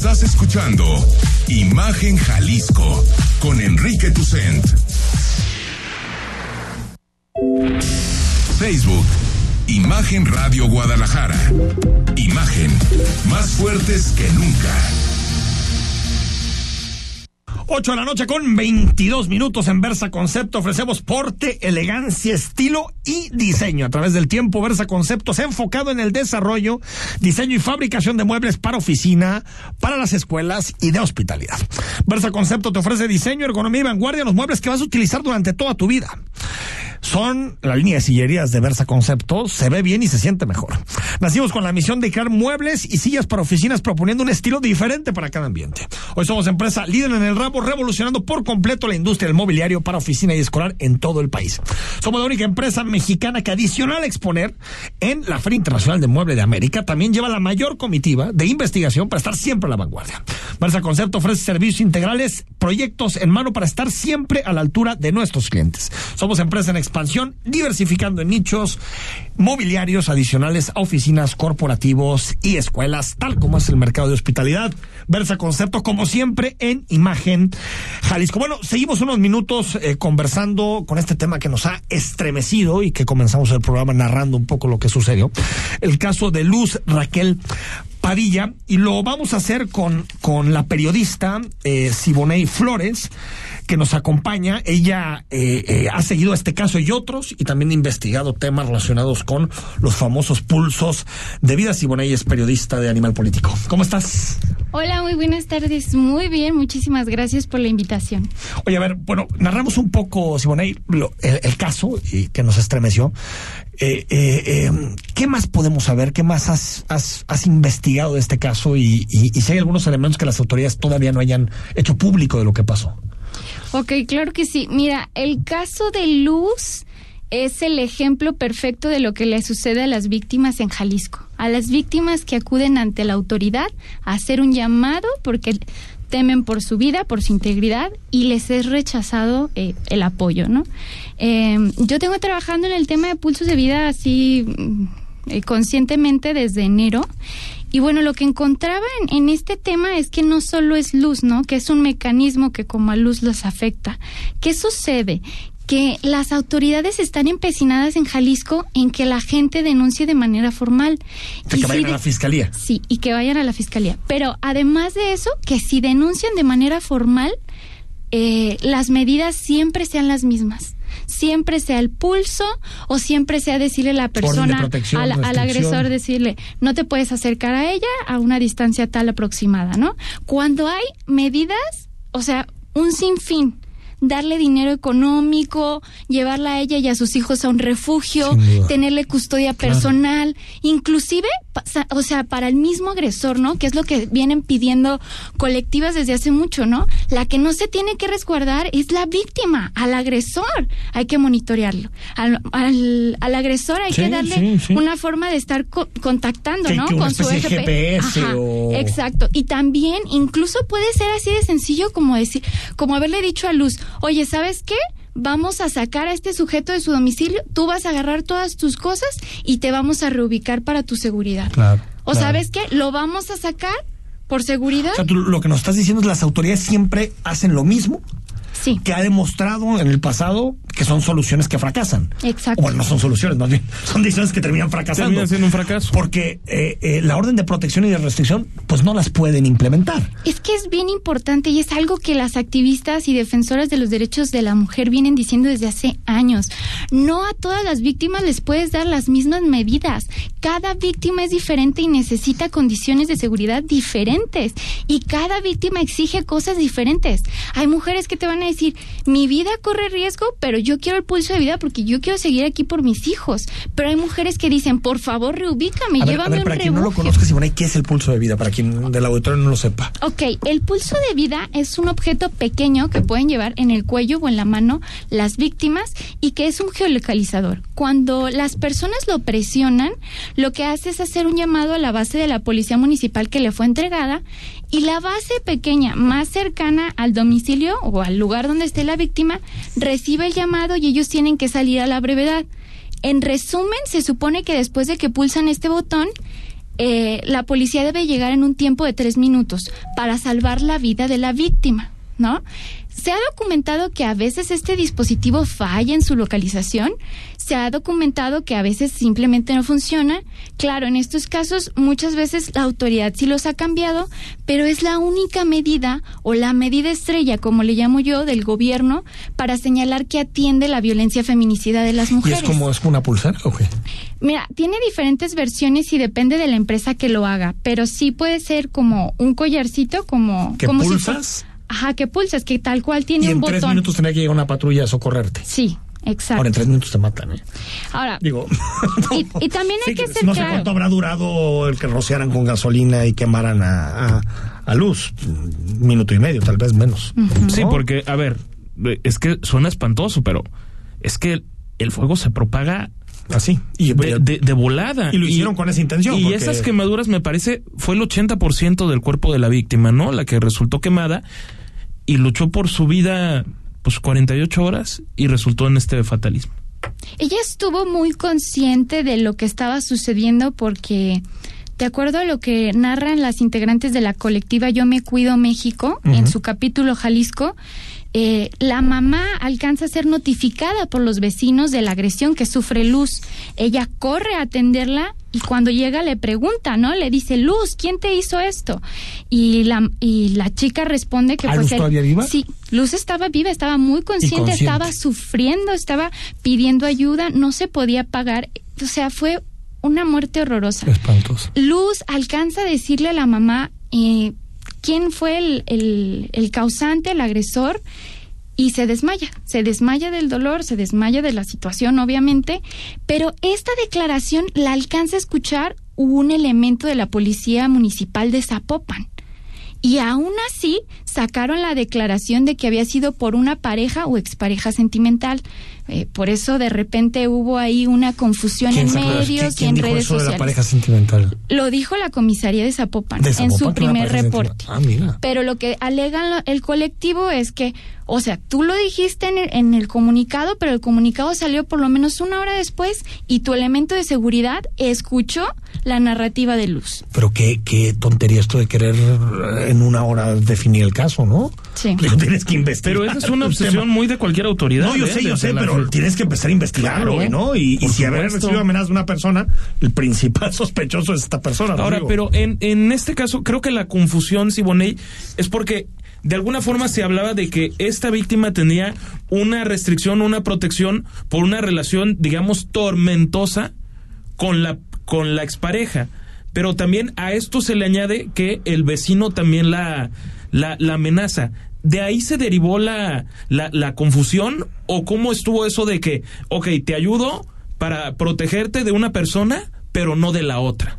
Estás escuchando Imagen Jalisco con Enrique Tucent. Facebook, Imagen Radio Guadalajara. Imagen, más fuertes que nunca. 8 de la noche con 22 minutos en Versa Concepto. Ofrecemos porte, elegancia, estilo y diseño. A través del tiempo, Versa Concepto se ha enfocado en el desarrollo, diseño y fabricación de muebles para oficina, para las escuelas y de hospitalidad. Versa Concepto te ofrece diseño, ergonomía y vanguardia en los muebles que vas a utilizar durante toda tu vida son la línea de sillerías de Versa Concepto, se ve bien y se siente mejor. Nacimos con la misión de crear muebles y sillas para oficinas proponiendo un estilo diferente para cada ambiente. Hoy somos empresa líder en el ramo, revolucionando por completo la industria del mobiliario para oficina y escolar en todo el país. Somos la única empresa mexicana que adicional a exponer en la Feria Internacional de Mueble de América, también lleva la mayor comitiva de investigación para estar siempre a la vanguardia. Versa Concepto ofrece servicios integrales, proyectos en mano para estar siempre a la altura de nuestros clientes. Somos empresa en expansión, diversificando en nichos mobiliarios adicionales a oficinas, corporativos y escuelas, tal como es el mercado de hospitalidad. Versa Concepto, como siempre, en Imagen Jalisco. Bueno, seguimos unos minutos eh, conversando con este tema que nos ha estremecido y que comenzamos el programa narrando un poco lo que sucedió. El caso de Luz Raquel Padilla y lo vamos a hacer con, con la periodista eh, Siboney Flores que nos acompaña. Ella eh, eh, ha seguido este caso y otros y también ha investigado temas relacionados con los famosos pulsos de vida. Siboney es periodista de Animal Político. ¿Cómo estás? Hola, muy buenas tardes. Muy bien, muchísimas gracias por la invitación. Oye, a ver, bueno, narramos un poco, Siboney, el, el, caso y que nos estremeció. ¿Qué más podemos saber? ¿Qué más has investigado de este caso? Y, y, y si hay algunos elementos que las autoridades todavía no hayan hecho público de lo que pasó. Ok, claro que sí. Mira, el caso de Luz es el ejemplo perfecto de lo que le sucede a las víctimas en Jalisco. A las víctimas que acuden ante la autoridad a hacer un llamado porque temen por su vida, por su integridad y les es rechazado eh, el apoyo, ¿no? Eh, yo tengo trabajando en el tema de pulsos de vida así eh, conscientemente desde enero y bueno, lo que encontraba en, en, este tema es que no solo es luz, ¿no? Que es un mecanismo que como a luz los afecta. ¿Qué sucede? que las autoridades están empecinadas en Jalisco en que la gente denuncie de manera formal. Que, que vayan a la fiscalía. Sí, y que vayan a la fiscalía. Pero además de eso, que si denuncian de manera formal, eh, las medidas siempre sean las mismas siempre sea el pulso o siempre sea decirle a la persona, al, al, agresor, decirle, no te puedes acercar a ella a una distancia tal aproximada, ¿no? Cuando hay medidas, o sea, un sinfín darle dinero económico, llevarla a ella y a sus hijos a un refugio, tenerle custodia personal, inclusive, o sea, para el mismo agresor, ¿no? Que es lo que vienen pidiendo colectivas desde hace mucho, ¿no? La que no se tiene que resguardar es la víctima, al agresor hay que monitorearlo, al, al, agresor hay que darle una forma de estar contactando, ¿no? Con su GPS Exacto. Y también, incluso puede ser así de sencillo como decir, como haberle dicho a Luz, oye, ¿sabes qué? Vamos a sacar a este sujeto de su domicilio, tú vas a agarrar todas tus cosas y te vamos a reubicar para tu seguridad. Claro. O sabes qué? Lo vamos a sacar por seguridad. O sea, tú, lo que nos estás diciendo es las autoridades siempre hacen lo mismo. Sí. Que ha demostrado en el pasado que son soluciones que fracasan. Exacto. O bueno, no son soluciones, más bien son decisiones que terminan fracasando. Terminan siendo un fracaso. Porque eh, eh, la orden de protección y de restricción, pues no las pueden implementar. Es que es bien importante y es algo que las activistas y defensoras de los derechos de la mujer vienen diciendo desde hace años. No a todas las víctimas les puedes dar las mismas medidas. Cada víctima es diferente y necesita condiciones de seguridad diferentes. Y cada víctima exige cosas diferentes. Hay mujeres que te van a decir, mi vida corre riesgo, pero yo quiero el pulso de vida porque yo quiero seguir aquí por mis hijos. Pero hay mujeres que dicen, por favor, reubícame, A llévame a ver, un para quien no lo refugio". conozca, Simone, ¿qué es el pulso de vida? Para quien del auditorio no lo sepa. Ok, el pulso de vida es un objeto pequeño que pueden llevar en el cuello o en la mano las víctimas y que es un geolocalizador. Cuando las personas lo presionan, lo que hace es hacer un llamado a la base de la policía municipal que le fue entregada y la base pequeña más cercana al domicilio o al lugar donde esté la víctima recibe el llamado y ellos tienen que salir a la brevedad. En resumen, se supone que después de que pulsan este botón, eh, la policía debe llegar en un tiempo de tres minutos para salvar la vida de la víctima, ¿no? Se ha documentado que a veces este dispositivo falla en su localización, se ha documentado que a veces simplemente no funciona. Claro, en estos casos muchas veces la autoridad sí los ha cambiado, pero es la única medida o la medida estrella, como le llamo yo, del gobierno para señalar que atiende la violencia feminicida de las ¿Y mujeres. es como es una pulsera o qué? Mira, tiene diferentes versiones y depende de la empresa que lo haga, pero sí puede ser como un collarcito, como... ¿Que como pulsas? Ajá, que pulsas, que tal cual tiene Y en un tres botón. minutos tendría que llegar una patrulla a socorrerte. Sí, exacto. Ahora en tres minutos te matan, ¿eh? Ahora, Digo. y, y también hay Sí, que ser no sé claro. cuánto habrá durado el que rociaran con gasolina y quemaran a, a, a luz. Un minuto y medio, tal vez menos. Sí, ¿No? porque, a ver, es que suena espantoso, pero es que el fuego se propaga Así. Y, de, de- de volada. Y lo hicieron con esa intención, Y porque- esas quemaduras, me parece, fue el 80% del cuerpo de la víctima, ¿no? La que resultó quemada y luchó por su vida, pues 48 horas y resultó en este fatalismo. Ella estuvo muy consciente de lo que estaba sucediendo porque, de acuerdo a lo que narran las integrantes de la colectiva Yo Me Cuido México, en su capítulo Jalisco, eh, la mamá alcanza a ser notificada por los vecinos de la agresión que sufre Luz. Ella corre a atenderla y cuando llega le pregunta, ¿no? Le dice, Luz, ¿quién te hizo esto? Y la, y la chica responde que ¿Ah, pues Luz él- todavía viva? Sí, Luz estaba viva, estaba muy consciente, consciente. estaba sufriendo, estaba pidiendo ayuda, no se podía pagar. O sea, fue una muerte horrorosa. Espantoso. Luz alcanza a decirle a la mamá eh, quién fue el, el- el causante, el agresor, y se desmaya. Se desmaya del dolor, se desmaya de la situación, obviamente, pero esta declaración la alcanza a escuchar un elemento de la Policía Municipal de Zapopan. Y aún así sacaron la declaración de que había sido por una pareja o expareja sentimental. Eh, por eso de repente hubo ahí una confusión en medios ¿quién- y en dijo redes eso de la sociales. pareja sentimental? Lo dijo la comisaría de Zapopan, De en su primer reporte. Ah, mira. Pero lo que alegan el colectivo es que, o sea, tú lo dijiste en el, en el comunicado, pero el comunicado salió por lo menos una hora después y tu elemento de seguridad escuchó la narrativa de Luz. Pero qué, qué tontería esto de querer en una hora definir el caso, ¿no? Sí. Digo, tienes que investigar. Pero esa es una obsesión muy de cualquier autoridad. No, yo ¿eh? sé, yo Desde sé, la- pero tienes que empezar a investigarlo, Claro, güey, ¿no? Y, y si haber recibido amenazas de una persona, el principal sospechoso es esta persona. Ahora, pero en, en este caso, creo que la confusión, Siboney, es porque de alguna forma se hablaba de que esta víctima tenía una restricción, una protección por una relación, digamos, tormentosa con la, con la expareja. Pero también a esto se le añade que el vecino también la, la, la amenaza. ¿De ahí se derivó la, la, la confusión? ¿O cómo estuvo eso de que, ok, te ayudo para protegerte de una persona, pero no de la otra?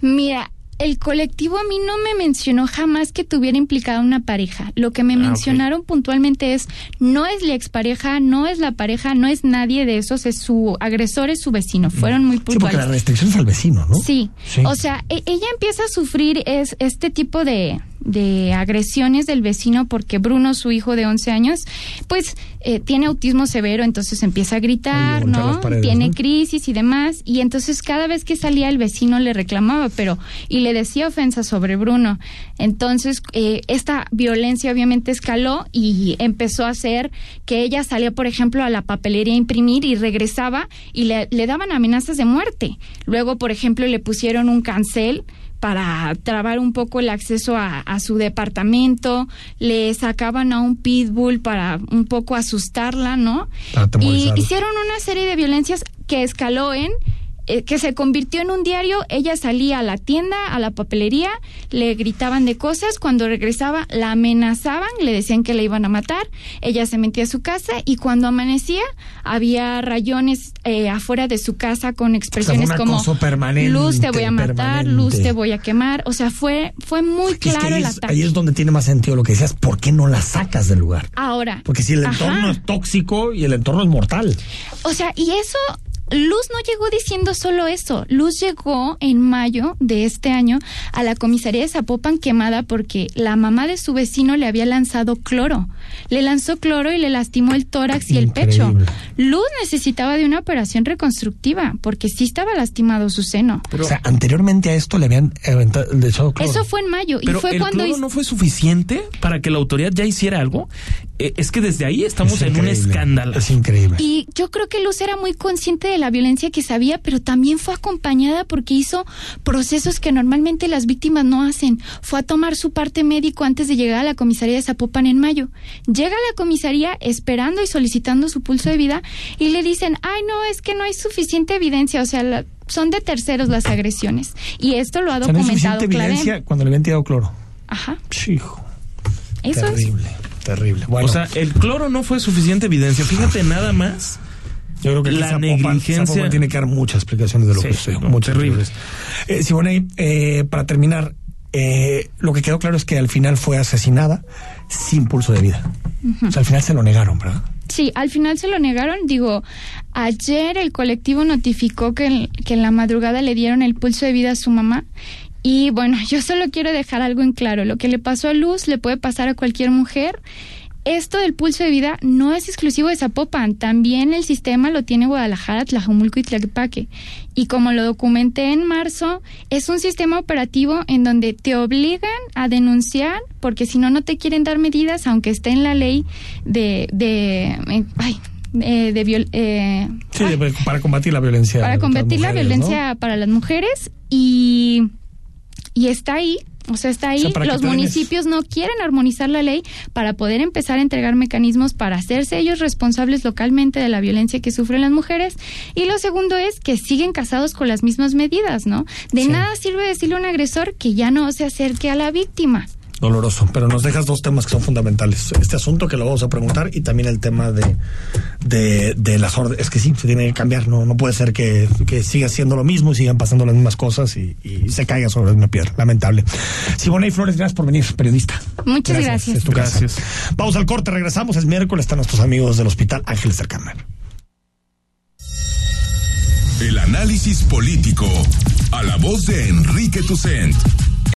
Mira, el colectivo a mí no me mencionó jamás que tuviera implicada una pareja. Lo que me Ah, mencionaron puntualmente es, no es la expareja, no es la pareja, no es nadie de esos, es su agresor, es su vecino. Fueron muy Sí, porque puntuales. la restricción es al vecino, ¿no? Sí. Sí. o sea, e- ella empieza a sufrir es, este tipo de, de agresiones del vecino porque Bruno, su hijo de 11 años, pues eh, tiene autismo severo, entonces empieza a gritar, ¿no? paredes, tiene ¿no? crisis y demás, y entonces cada vez que salía el vecino le reclamaba, pero y le decía ofensas sobre Bruno. Entonces, eh, esta violencia obviamente escaló y empezó a hacer que ella salía, por ejemplo, a la papelería a imprimir y regresaba y le, le daban amenazas de muerte. Luego, por ejemplo, le pusieron un cancel para trabar un poco el acceso a, a su departamento, le sacaban a un pitbull para un poco asustarla, ¿no? Y hicieron una serie de violencias que escaló en eh, que se convirtió en un diario, ella salía a la tienda, a la papelería, le gritaban de cosas, cuando regresaba la amenazaban, le decían que la iban a matar, ella se metía a su casa y cuando amanecía había rayones eh, afuera de su casa con expresiones un como acoso permanente, luz te voy a matar, permanente. luz te voy a quemar, o sea, fue fue muy Es que claro ahí el es, ataque. ahí es donde tiene más sentido lo que decías. ¿Por qué no la sacas del lugar? Ahora, Porque si el Ajá. entorno es tóxico y el entorno es mortal. O sea, y eso, Luz no llegó diciendo solo eso. Luz llegó en mayo de este año a la comisaría de Zapopan quemada porque la mamá de su vecino le había lanzado cloro. Le lanzó cloro y le lastimó el tórax y el pecho. Luz necesitaba de una operación reconstructiva porque sí estaba lastimado su seno. o sea, anteriormente a esto le habían echado cloro. Eso fue en mayo y Pero fue el cuando cloro hizo- no fue suficiente para que la autoridad ya hiciera algo. Eh, es que desde ahí estamos Es en un escándalo. Es increíble. Y yo creo que Luz era muy consciente de la violencia que sabía, pero también fue acompañada porque hizo procesos que normalmente las víctimas no hacen. Fue a tomar su parte médico antes de llegar a la comisaría de Zapopan en mayo. Llega a la comisaría esperando y solicitando su pulso de vida y le dicen, ay no, es que no hay suficiente evidencia, o sea, la- son de terceros las agresiones. Y esto lo ha O sea, no hay documentado suficiente evidencia cuando le habían tirado cloro. Ajá, Hijo, eso es. Terrible. Bueno, O sea, el cloro no fue suficiente evidencia. Fíjate nada más. yo creo que la Zapopan- negligencia- Zapopan tiene que dar muchas explicaciones de lo Sí, que sucedió. no, terribles. Eh, Siboney, eh, para terminar, eh, lo que quedó claro es que al final fue asesinada sin pulso de vida. O sea, al final se lo negaron, ¿verdad? Sí, al final se lo negaron. Digo, ayer el colectivo notificó que en, que en la madrugada le dieron el pulso de vida a su mamá. Y bueno, yo solo quiero dejar algo en claro. Lo que le pasó a Luz le puede pasar a cualquier mujer. Esto del pulso de vida no es exclusivo de Zapopan, también el sistema lo tiene Guadalajara, Tlajumulco y Tlaquepaque. Y como lo documenté en marzo, es un sistema operativo en donde te obligan a denunciar, porque si no, no te quieren dar medidas, aunque esté en la ley de... de eh, ay, eh, de viol- eh, Sí, ay, para combatir la violencia. para combatir la violencia para las mujeres y, y está ahí. O sea, está ahí. O sea, Los municipios no quieren armonizar la ley para poder empezar a entregar mecanismos para hacerse ellos responsables localmente de la violencia que sufren las mujeres. Y lo segundo es que siguen casados con las mismas medidas, ¿no? De Sí. nada sirve decirle a un agresor que ya no se acerque a la víctima. Doloroso, pero nos dejas dos temas que son fundamentales. Este asunto que lo vamos a preguntar y también el tema de, de, de las órdenes. Es que sí, se tiene que cambiar. No, no puede ser que, que siga siendo lo mismo y sigan pasando las mismas cosas y, y se caiga sobre una piedra. Lamentable. Simone y Flores, gracias por venir, periodista. Muchas gracias. Es tu casa. Gracias. Vamos al corte, regresamos. Es miércoles, están nuestros amigos del Hospital Ángeles del Carmen. El análisis político. A la voz de Enrique Tucent.